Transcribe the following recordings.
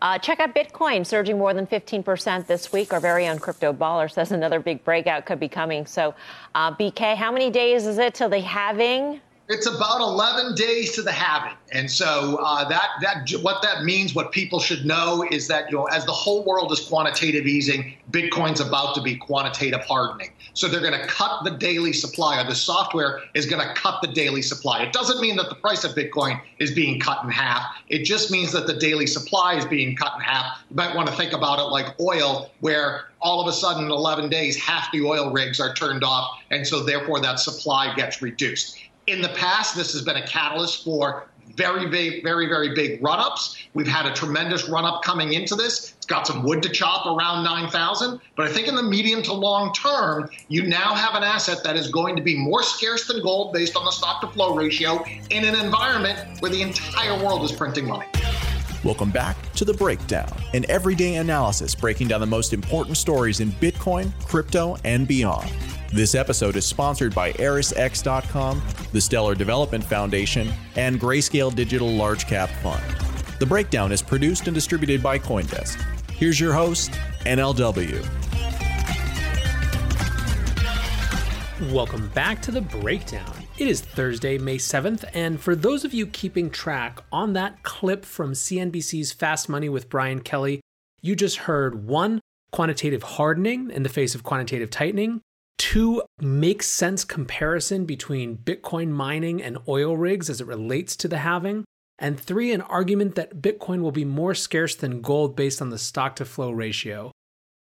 Uh, check out Bitcoin surging more than 15% this week. Our very own crypto baller says another big breakout could be coming. So, uh, BK, how many days is it till the halving? It's about 11 days to the halving, and so uh, that that what that means, what people should know, is that you know as the whole world is quantitative easing, Bitcoin's about to be quantitative hardening. So they're going to cut the daily supply, or the software is going to cut the daily supply. It doesn't mean that the price of Bitcoin is being cut in half. It just means that the daily supply is being cut in half. You might want to think about it like oil, where all of a sudden in 11 days half the oil rigs are turned off, and so therefore that supply gets reduced. In the past, this has been a catalyst for very, very, very, very big run ups. We've had a tremendous run up coming into this. It's got some wood to chop around 9,000. But I think in the medium to long term, you now have an asset that is going to be more scarce than gold based on the stock to flow ratio in an environment where the entire world is printing money. Welcome back to The Breakdown, an everyday analysis breaking down the most important stories in Bitcoin, crypto, and beyond. This episode is sponsored by ErisX.com, the Stellar Development Foundation, and Grayscale Digital Large Cap Fund. The breakdown is produced and distributed by Coindesk. Here's your host, NLW. Welcome back to the breakdown. It is Thursday, May 7th, and for those of you keeping track, on that clip from CNBC's Fast Money with Brian Kelly, you just heard one, quantitative hardening in the face of quantitative tightening, two make sense comparison between Bitcoin mining and oil rigs as it relates to the halving, and three, an argument that Bitcoin will be more scarce than gold based on the stock to flow ratio.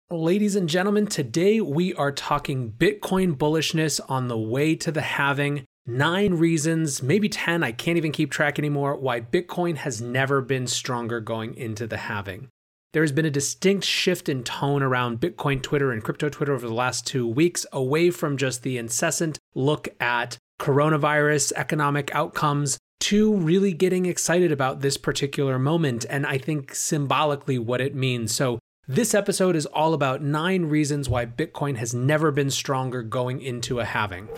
Ladies and gentlemen, today we are talking Bitcoin bullishness on the way to the halving. Nine reasons, maybe 10, I can't even keep track anymore, why Bitcoin has never been stronger going into the halving. There has been a distinct shift in tone around Bitcoin Twitter and crypto Twitter over the last two weeks, away from just the incessant look at coronavirus economic outcomes to really getting excited about this particular moment and I think symbolically what it means. So, this episode is all about nine reasons why Bitcoin has never been stronger going into a halving.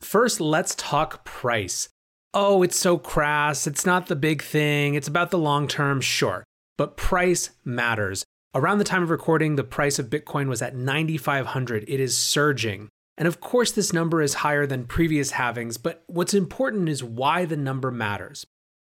First, let's talk price. Oh, it's so crass. It's not the big thing. It's about the long term. Sure but price matters. Around the time of recording, the price of Bitcoin was at 9,500. It is surging. And of course, this number is higher than previous halvings, but what's important is why the number matters.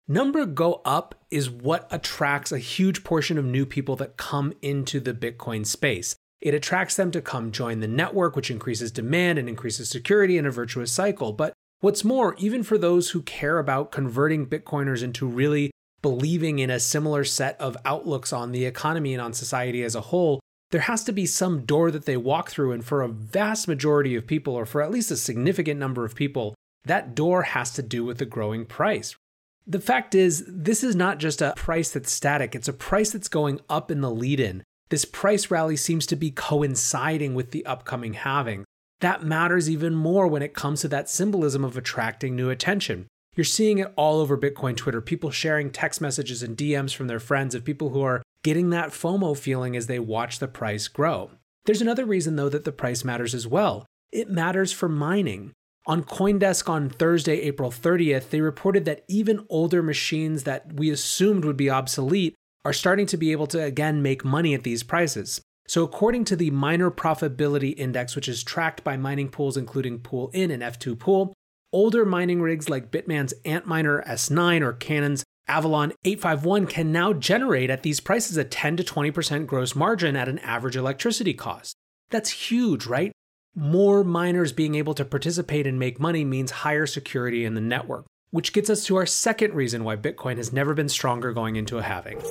Number go up is what attracts a huge portion of new people that come into the Bitcoin space. It attracts them to come join the network, which increases demand and increases security in a virtuous cycle. But what's more, even for those who care about converting Bitcoiners into really believing in a similar set of outlooks on the economy and on society as a whole, there has to be some door that they walk through. And for a vast majority of people, or for at least a significant number of people, that door has to do with the growing price. The fact is, this is not just a price that's static, it's a price that's going up in the lead in. This price rally seems to be coinciding with the upcoming halving. That matters even more when it comes to that symbolism of attracting new attention. You're seeing it all over Bitcoin Twitter, people sharing text messages and DMs from their friends of people who are getting that FOMO feeling as they watch the price grow. There's another reason, though, that the price matters as well. It matters for mining. On Coindesk on Thursday, April 30th, they reported that even older machines that we assumed would be obsolete are starting to be able to again make money at these prices. So, according to the Miner Profitability Index, which is tracked by mining pools including Poolin and F2 Pool, older mining rigs like Bitmain's Antminer S9 or Canaan's Avalon 851 can now generate at these prices a 10 to 20% gross margin at an average electricity cost. That's huge, right? More miners being able to participate and make money means higher security in the network, which gets us to our second reason why Bitcoin has never been stronger going into a halving.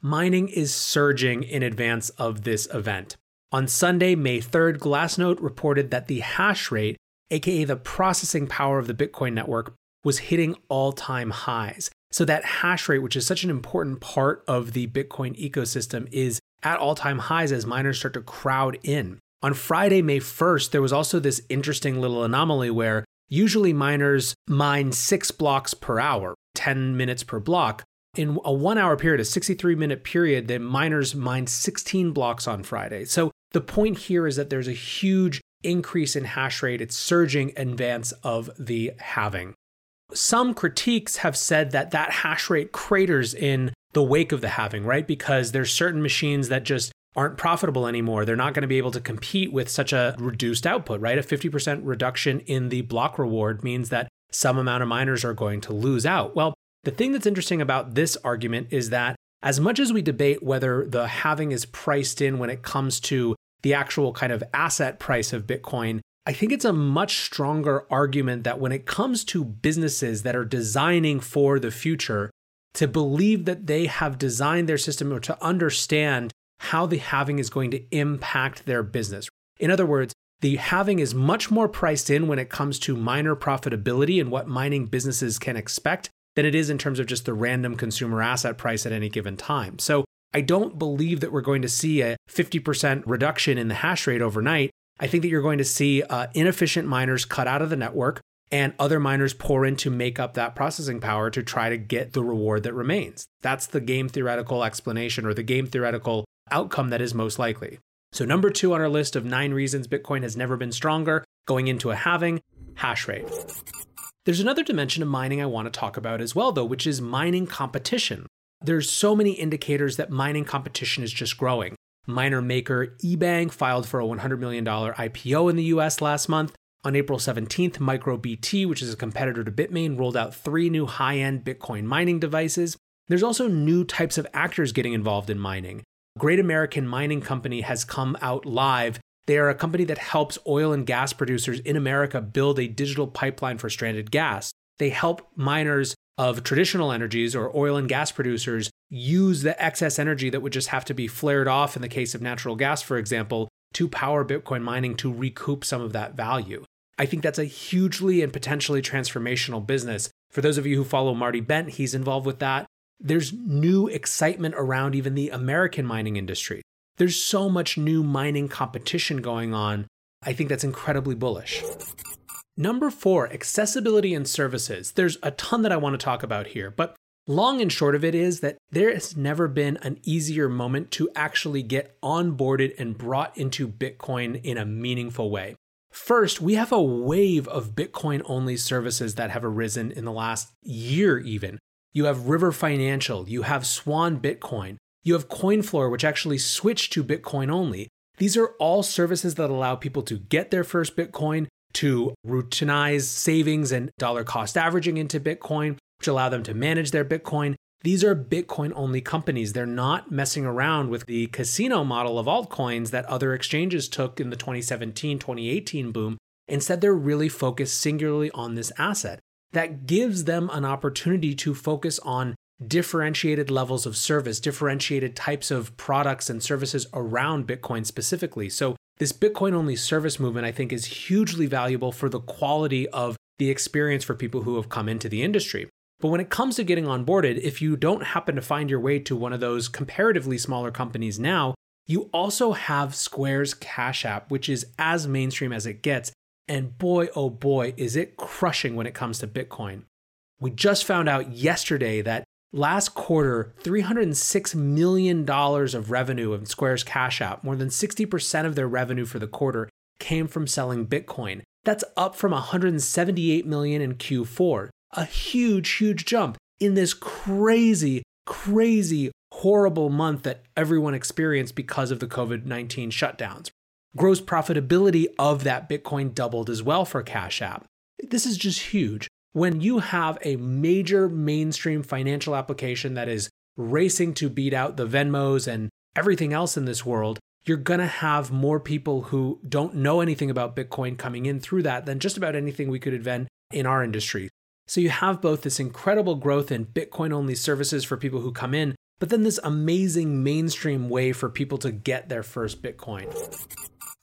Mining is surging in advance of this event. On Sunday, May 3rd, Glassnode reported that the hash rate, aka the processing power of the Bitcoin network, was hitting all time highs. So that hash rate, which is such an important part of the Bitcoin ecosystem, is at all time highs as miners start to crowd in. On Friday, May 1st, there was also this interesting little anomaly where usually miners mine six blocks per hour, 10 minutes per block. In a one hour period, a 63 minute period, the miners mined 16 blocks on Friday. So the point here is that there's a huge increase in hash rate. It's surging in advance of the halving. Some critiques have said that that hash rate craters in the wake of the halving, right? Because there's certain machines that just aren't profitable anymore. They're not going to be able to compete with such a reduced output, right? A 50% reduction in the block reward means that some amount of miners are going to lose out. Well, the thing that's interesting about this argument is that as much as we debate whether the halving is priced in when it comes to the actual kind of asset price of Bitcoin, I think it's a much stronger argument that when it comes to businesses that are designing for the future, to believe that they have designed their system or to understand how the halving is going to impact their business. In other words, the halving is much more priced in when it comes to miner profitability and what mining businesses can expect than it is in terms of just the random consumer asset price at any given time. So I don't believe that we're going to see a 50% reduction in the hash rate overnight. I think that you're going to see uh, inefficient miners cut out of the network and other miners pour in to make up that processing power to try to get the reward that remains. That's the game theoretical explanation or the game theoretical outcome that is most likely. So, number two on our list of nine reasons Bitcoin has never been stronger going into a halving hash rate. There's another dimension of mining I want to talk about as well, though, which is mining competition. There's so many indicators that mining competition is just growing. Miner maker Ebang filed for a $100 million IPO in the US last month. On April 17th, MicroBT, which is a competitor to Bitmain, rolled out three new high end Bitcoin mining devices. There's also new types of actors getting involved in mining. Great American Mining Company has come out live. They are a company that helps oil and gas producers in America build a digital pipeline for stranded gas. They help miners of traditional energies or oil and gas producers use the excess energy that would just have to be flared off in the case of natural gas, for example, to power Bitcoin mining to recoup some of that value. I think that's a hugely and potentially transformational business. For those of you who follow Marty Bent, he's involved with that. There's new excitement around even the American mining industry. There's so much new mining competition going on. I think that's incredibly bullish. Number four, accessibility and services. There's a ton that I want to talk about here, but long and short of it is that there has never been an easier moment to actually get onboarded and brought into Bitcoin in a meaningful way. First, we have a wave of Bitcoin only services that have arisen in the last year, even. You have River Financial, you have Swan Bitcoin, you have CoinFloor, which actually switched to Bitcoin only. These are all services that allow people to get their first Bitcoin, to routinize savings and dollar cost averaging into Bitcoin, which allow them to manage their Bitcoin. These are Bitcoin only companies. They're not messing around with the casino model of altcoins that other exchanges took in the 2017 2018 boom. Instead, they're really focused singularly on this asset. That gives them an opportunity to focus on differentiated levels of service, differentiated types of products and services around Bitcoin specifically. So, this Bitcoin only service movement, I think, is hugely valuable for the quality of the experience for people who have come into the industry. But when it comes to getting onboarded, if you don't happen to find your way to one of those comparatively smaller companies now, you also have Square's Cash App, which is as mainstream as it gets. And boy, oh boy, is it crushing when it comes to Bitcoin. We just found out yesterday that last quarter, $306 million of revenue of Square's Cash App, more than 60% of their revenue for the quarter, came from selling Bitcoin. That's up from 178 million in Q4 a huge, huge jump in this crazy, crazy, horrible month that everyone experienced because of the COVID 19 shutdowns. Gross profitability of that Bitcoin doubled as well for Cash App. This is just huge. When you have a major mainstream financial application that is racing to beat out the Venmos and everything else in this world, you're going to have more people who don't know anything about Bitcoin coming in through that than just about anything we could invent in our industry. So you have both this incredible growth in Bitcoin only services for people who come in, but then this amazing mainstream way for people to get their first Bitcoin.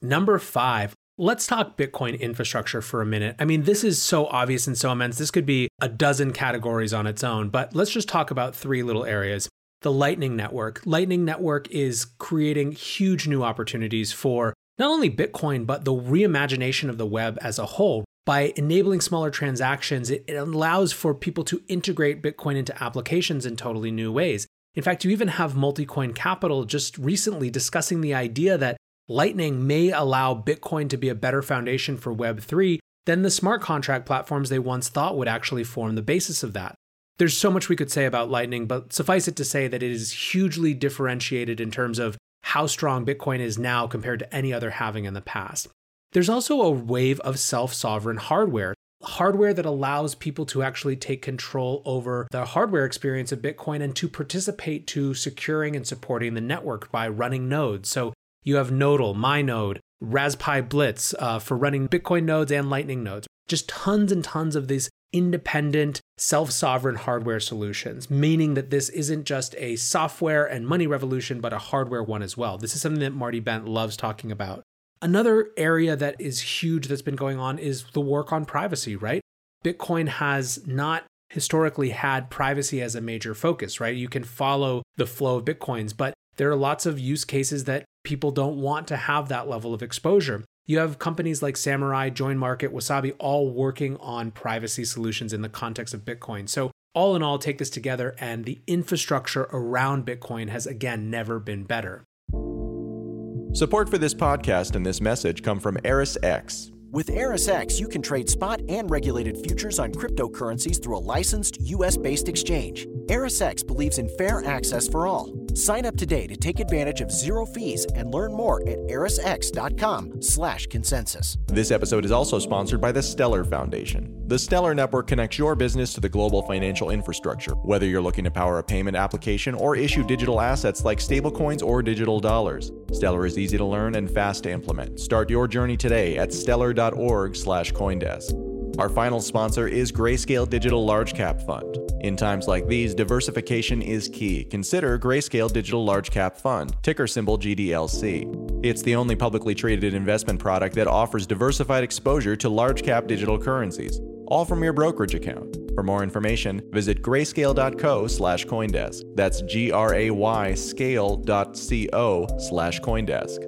Number five, let's talk Bitcoin infrastructure for a minute. I mean, this is so obvious and so immense. This could be a dozen categories on its own, but let's just talk about three little areas the Lightning Network. Lightning Network is creating huge new opportunities for not only Bitcoin, but the reimagination of the web as a whole. By enabling smaller transactions, it, allows for people to integrate Bitcoin into applications in totally new ways. In fact, you even have Multicoin Capital just recently discussing the idea that Lightning may allow Bitcoin to be a better foundation for Web3 than the smart contract platforms they once thought would actually form the basis of that. There's so much we could say about Lightning, but suffice it to say that it is hugely differentiated in terms of how strong Bitcoin is now compared to any other halving in the past. There's also a wave of self sovereign hardware, hardware that allows people to actually take control over the hardware experience of Bitcoin and to participate to securing and supporting the network by running nodes. So you have Nodl, MyNode, Raspberry Blitz uh, for running Bitcoin nodes and Lightning nodes. Just tons and tons of these independent, self sovereign hardware solutions, meaning that this isn't just a software and money revolution, but a hardware one as well. This is something that Marty Bent loves talking about. Another area that is huge that's been going on is the work on privacy, right? Bitcoin has not historically had privacy as a major focus, right? You can follow the flow of Bitcoins, but there are lots of use cases that people don't want to have that level of exposure. You have companies like Samurai, Join Market, Wasabi all working on privacy solutions in the context of Bitcoin. So, all in all, take this together, and the infrastructure around Bitcoin has again never been better. Support for this podcast and this message come from ErisX. With ErisX, you can trade spot and regulated futures on cryptocurrencies through a licensed U.S. based exchange. ErisX believes in fair access for all. Sign up today to take advantage of zero fees and learn more at erisx.com/consensus. This episode is also sponsored by the Stellar Foundation. The Stellar Network connects your business to the global financial infrastructure, whether you're looking to power a payment application or issue digital assets like stablecoins or digital dollars. Stellar is easy to learn and fast to implement. Start your journey today at stellar.org/coindesk. Our final sponsor is Grayscale Digital Large Cap Fund. In times like these, diversification is key. Consider Grayscale Digital Large Cap Fund, ticker symbol GDLC. It's the only publicly traded investment product that offers diversified exposure to large cap digital currencies, all from your brokerage account. For more information, visit grayscale.co slash Coindesk. That's G R A Y scale.co slash Coindesk.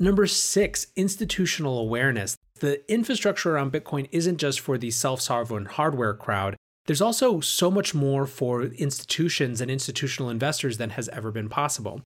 Number six, institutional awareness. The infrastructure around Bitcoin isn't just for the self sovereign hardware crowd. There's also so much more for institutions and institutional investors than has ever been possible.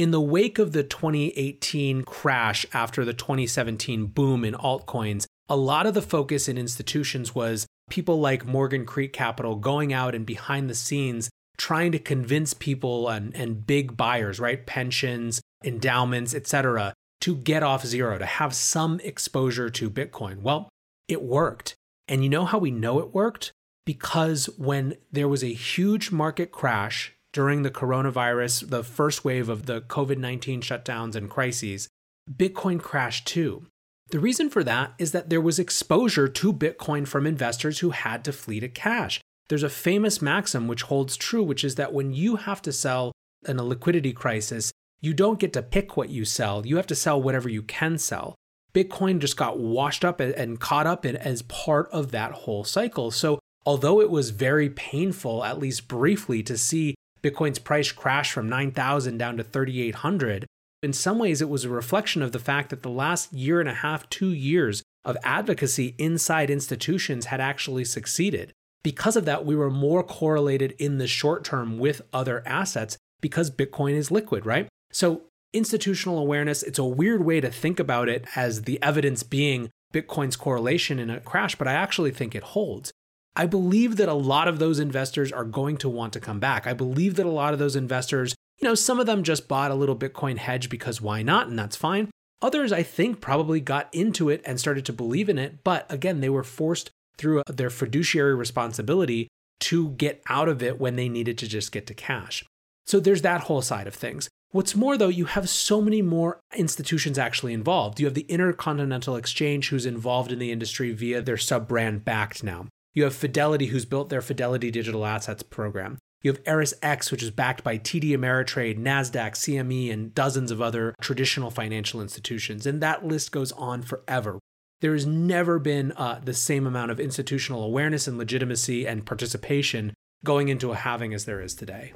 In the wake of the 2018 crash after the 2017 boom in altcoins, a lot of the focus in institutions was people like Morgan Creek Capital going out and behind the scenes trying to convince people and, and big buyers, right? Pensions, endowments, etc., to get off zero, to have some exposure to Bitcoin. Well, it worked. And you know how we know it worked? Because when there was a huge market crash during the coronavirus, the first wave of the COVID 19 shutdowns and crises, Bitcoin crashed too. The reason for that is that there was exposure to Bitcoin from investors who had to flee to cash. There's a famous maxim which holds true, which is that when you have to sell in a liquidity crisis, you don't get to pick what you sell. You have to sell whatever you can sell. Bitcoin just got washed up and caught up in as part of that whole cycle. So, although it was very painful, at least briefly, to see Bitcoin's price crash from 9,000 down to 3,800, in some ways it was a reflection of the fact that the last year and a half, two years of advocacy inside institutions had actually succeeded. Because of that, we were more correlated in the short term with other assets because Bitcoin is liquid, right? So, institutional awareness, it's a weird way to think about it as the evidence being Bitcoin's correlation in a crash, but I actually think it holds. I believe that a lot of those investors are going to want to come back. I believe that a lot of those investors, you know, some of them just bought a little Bitcoin hedge because why not? And that's fine. Others, I think, probably got into it and started to believe in it. But again, they were forced through their fiduciary responsibility to get out of it when they needed to just get to cash. So there's that whole side of things. What's more, though, you have so many more institutions actually involved. You have the Intercontinental Exchange, who's involved in the industry via their sub brand Bakkt now. You have Fidelity, who's built their Fidelity Digital Assets program. You have ErisX, which is backed by TD Ameritrade, NASDAQ, CME, and dozens of other traditional financial institutions. And that list goes on forever. There has never been uh, the same amount of institutional awareness and legitimacy and participation going into a halving as there is today.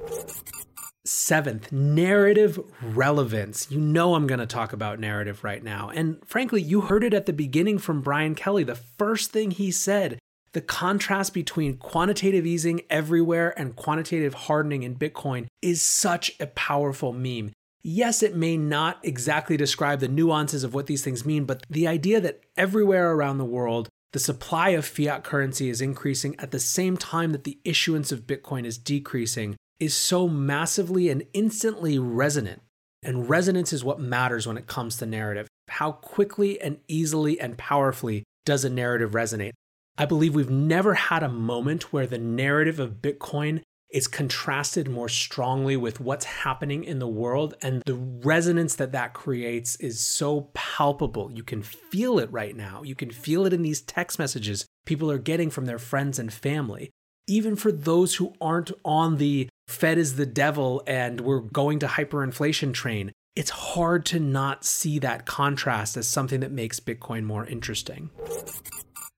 Seventh, narrative relevance. You know, I'm going to talk about narrative right now. And frankly, you heard it at the beginning from Brian Kelly. The first thing he said the contrast between quantitative easing everywhere and quantitative hardening in Bitcoin is such a powerful meme. Yes, it may not exactly describe the nuances of what these things mean, but the idea that everywhere around the world, the supply of fiat currency is increasing at the same time that the issuance of Bitcoin is decreasing is so massively and instantly resonant. And resonance is what matters when it comes to narrative. How quickly and easily and powerfully does a narrative resonate? I believe we've never had a moment where the narrative of Bitcoin is contrasted more strongly with what's happening in the world. And the resonance that that creates is so palpable. You can feel it right now. You can feel it in these text messages people are getting from their friends and family. Even for those who aren't on the Fed is the devil and we're going to hyperinflation train, it's hard to not see that contrast as something that makes Bitcoin more interesting.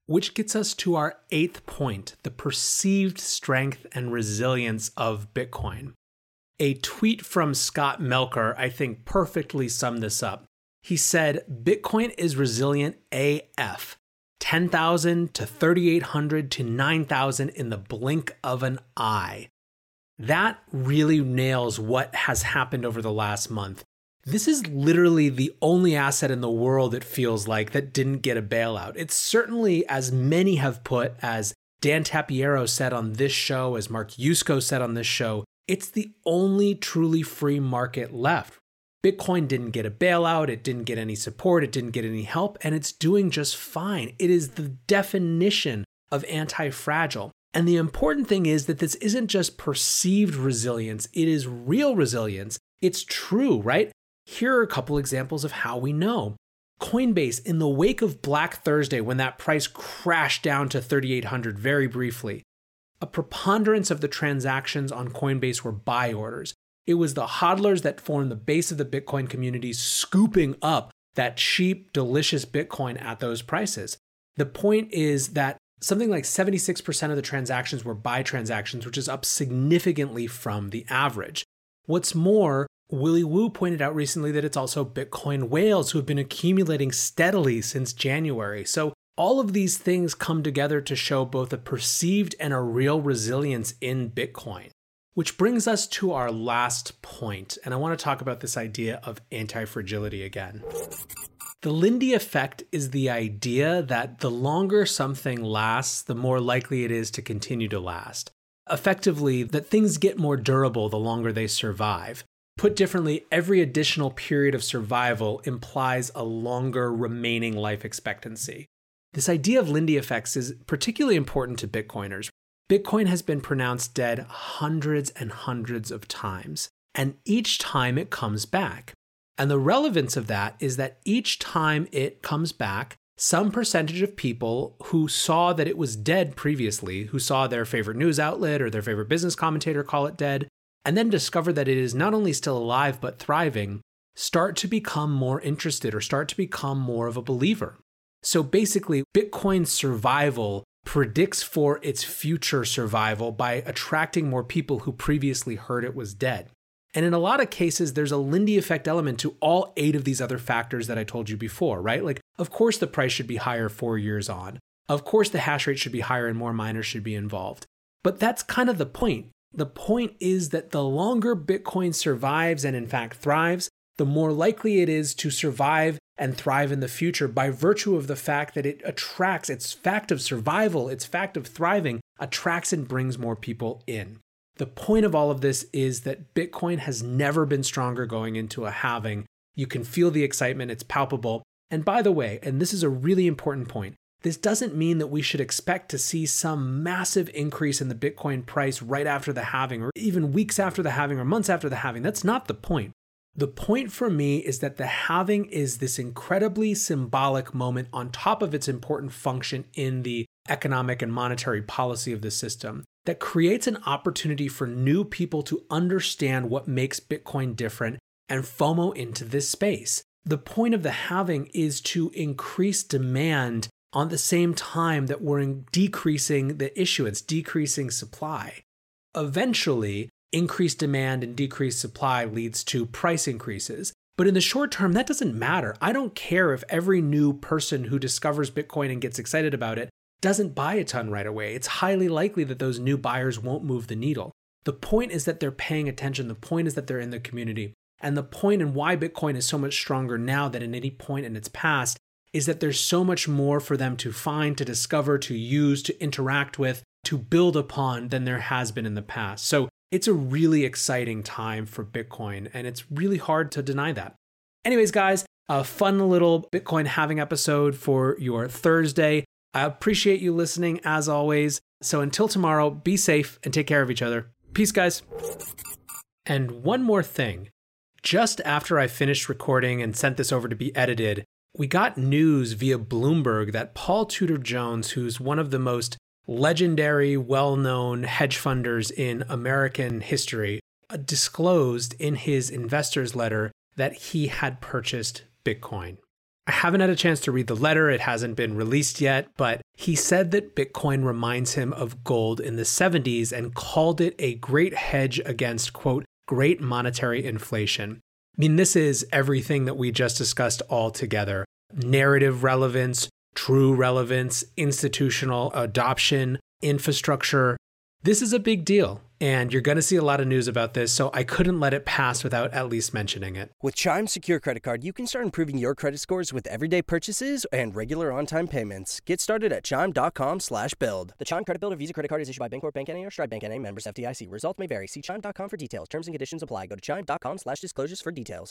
Which gets us to our eighth point the perceived strength and resilience of Bitcoin. A tweet from Scott Melker, I think, perfectly summed this up. He said, Bitcoin is resilient AF. 10,000 to 3,800 to 9,000 in the blink of an eye. That really nails what has happened over the last month. This is literally the only asset in the world, it feels like, that didn't get a bailout. It's certainly, as many have put, as Dan Tapiero said on this show, as Mark Yusko said on this show, it's the only truly free market left. Bitcoin didn't get a bailout, it didn't get any support, it didn't get any help, and it's doing just fine. It is the definition of anti fragile. And the important thing is that this isn't just perceived resilience, it is real resilience. It's true, right? Here are a couple examples of how we know. Coinbase, in the wake of Black Thursday, when that price crashed down to 3,800 very briefly, a preponderance of the transactions on Coinbase were buy orders. It was the hodlers that formed the base of the Bitcoin community scooping up that cheap, delicious Bitcoin at those prices. The point is that something like 76% of the transactions were buy transactions, which is up significantly from the average. What's more, Willy Woo pointed out recently that it's also Bitcoin whales who have been accumulating steadily since January. So all of these things come together to show both a perceived and a real resilience in Bitcoin. Which brings us to our last point, and I want to talk about this idea of anti fragility again. The Lindy effect is the idea that the longer something lasts, the more likely it is to continue to last. Effectively, that things get more durable the longer they survive. Put differently, every additional period of survival implies a longer remaining life expectancy. This idea of Lindy effects is particularly important to Bitcoiners. Bitcoin has been pronounced dead hundreds and hundreds of times, and each time it comes back. And the relevance of that is that each time it comes back, some percentage of people who saw that it was dead previously, who saw their favorite news outlet or their favorite business commentator call it dead, and then discover that it is not only still alive but thriving, start to become more interested or start to become more of a believer. So basically, Bitcoin's survival predicts for its future survival by attracting more people who previously heard it was dead. And in a lot of cases, there's a Lindy effect element to all eight of these other factors that I told you before, right? Like, of course, the price should be higher four years on. Of course, the hash rate should be higher and more miners should be involved. But that's kind of the point. The point is that the longer Bitcoin survives and, in fact, thrives, the more likely it is to survive and thrive in the future by virtue of the fact that it attracts its fact of survival, its fact of thriving, attracts and brings more people in. The point of all of this is that Bitcoin has never been stronger going into a halving. You can feel the excitement, it's palpable. And by the way, and this is a really important point, this doesn't mean that we should expect to see some massive increase in the Bitcoin price right after the halving, or even weeks after the halving, or months after the halving. That's not the point. The point for me is that the halving is this incredibly symbolic moment on top of its important function in the economic and monetary policy of the system that creates an opportunity for new people to understand what makes Bitcoin different and FOMO into this space. The point of the halving is to increase demand on the same time that we're decreasing the issuance, decreasing supply. Eventually, increased demand and decreased supply leads to price increases. But in the short term, that doesn't matter. I don't care if every new person who discovers Bitcoin and gets excited about it doesn't buy a ton right away. It's highly likely that those new buyers won't move the needle. The point is that they're paying attention. The point is that they're in the community. And the point and why Bitcoin is so much stronger now than at any point in its past is that there's so much more for them to find, to discover, to use, to interact with, to build upon than there has been in the past. So it's a really exciting time for Bitcoin, and it's really hard to deny that. Anyways, guys, a fun little Bitcoin halving episode for your Thursday. I appreciate you listening as always. So until tomorrow, be safe and take care of each other. Peace, guys. And one more thing. Just after I finished recording and sent this over to be edited, we got news via Bloomberg that Paul Tudor Jones, who's one of the most legendary, well known hedge funders in American history, uh, disclosed in his investor's letter that he had purchased Bitcoin. I haven't had a chance to read the letter, it hasn't been released yet, but he said that Bitcoin reminds him of gold in the 70s and called it a great hedge against, quote, great monetary inflation. I mean, this is everything that we just discussed all together narrative relevance, true relevance, institutional adoption, infrastructure. This is a big deal, and you're going to see a lot of news about this, so I couldn't let it pass without at least mentioning it. With Chime Secure Credit Card, you can start improving your credit scores with everyday purchases and regular on-time payments. Get started at chime.com slash build. The Chime Credit Builder Visa Credit Card is issued by Bancorp Bank N.A. or Stride Bank N.A. members FDIC. Results may vary. See chime.com for details. Terms and conditions apply. Go to chime.com slash disclosures for details.